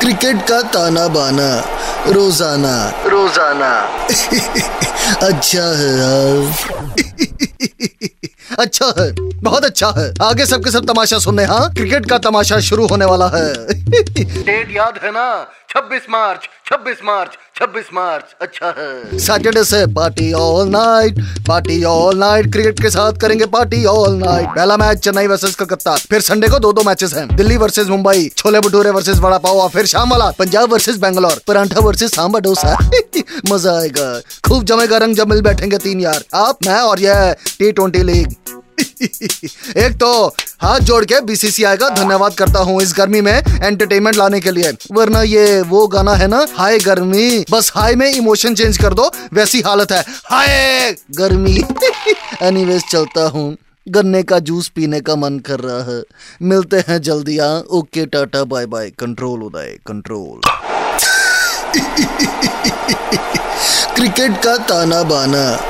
Cricket का ताना बाना रोज़ाना। रोज़ाना। अच्छा है यार। अच्छा है बहुत अच्छा है। आगे सबके सब तमाशा सुनने हाँ? क्रिकेट का तमाशा शुरू होने वाला है। डेट याद है ना? 26 मार्च 26 मार्च 26 मार्च अच्छा है। सैटरडे से party all night party all night cricket के साथ करेंगे पार्टी ऑल नाइट पहला मैच चेन्नई वर्सेस कलकत्ता, फिर संडे को दो दो मैचेस हैं। दिल्ली वर्सेस मुंबई, छोले भटूरे वर्सेस वड़ा पाव फिर शाम वाला पंजाब वर्सेस बैंगलोर, परांठा वर्सेस सांबा डोसा। मज़ा आएगा। खूब जमेगा रंग जब मिल बैठेंगे तीन यार। आप, मैं और यह टी ट्वेंटी लीग एक तो हाथ जोड़ के बीसीसीआई का धन्यवाद करता हूँ इस गर्मी में एंटरटेनमेंट लाने के लिए। वरना ये वो गाना है ना, हाय गर्मी, बस हाय में इमोशन चेंज कर दो, वैसी हालत है। हाय गर्मी। एनीवेज चलता हूँ। गन्ने का जूस पीने का मन कर रहा है। मिलते हैं जल्दी हाँ। Okay tata bye bye control Uday control cricket का ताना बाना।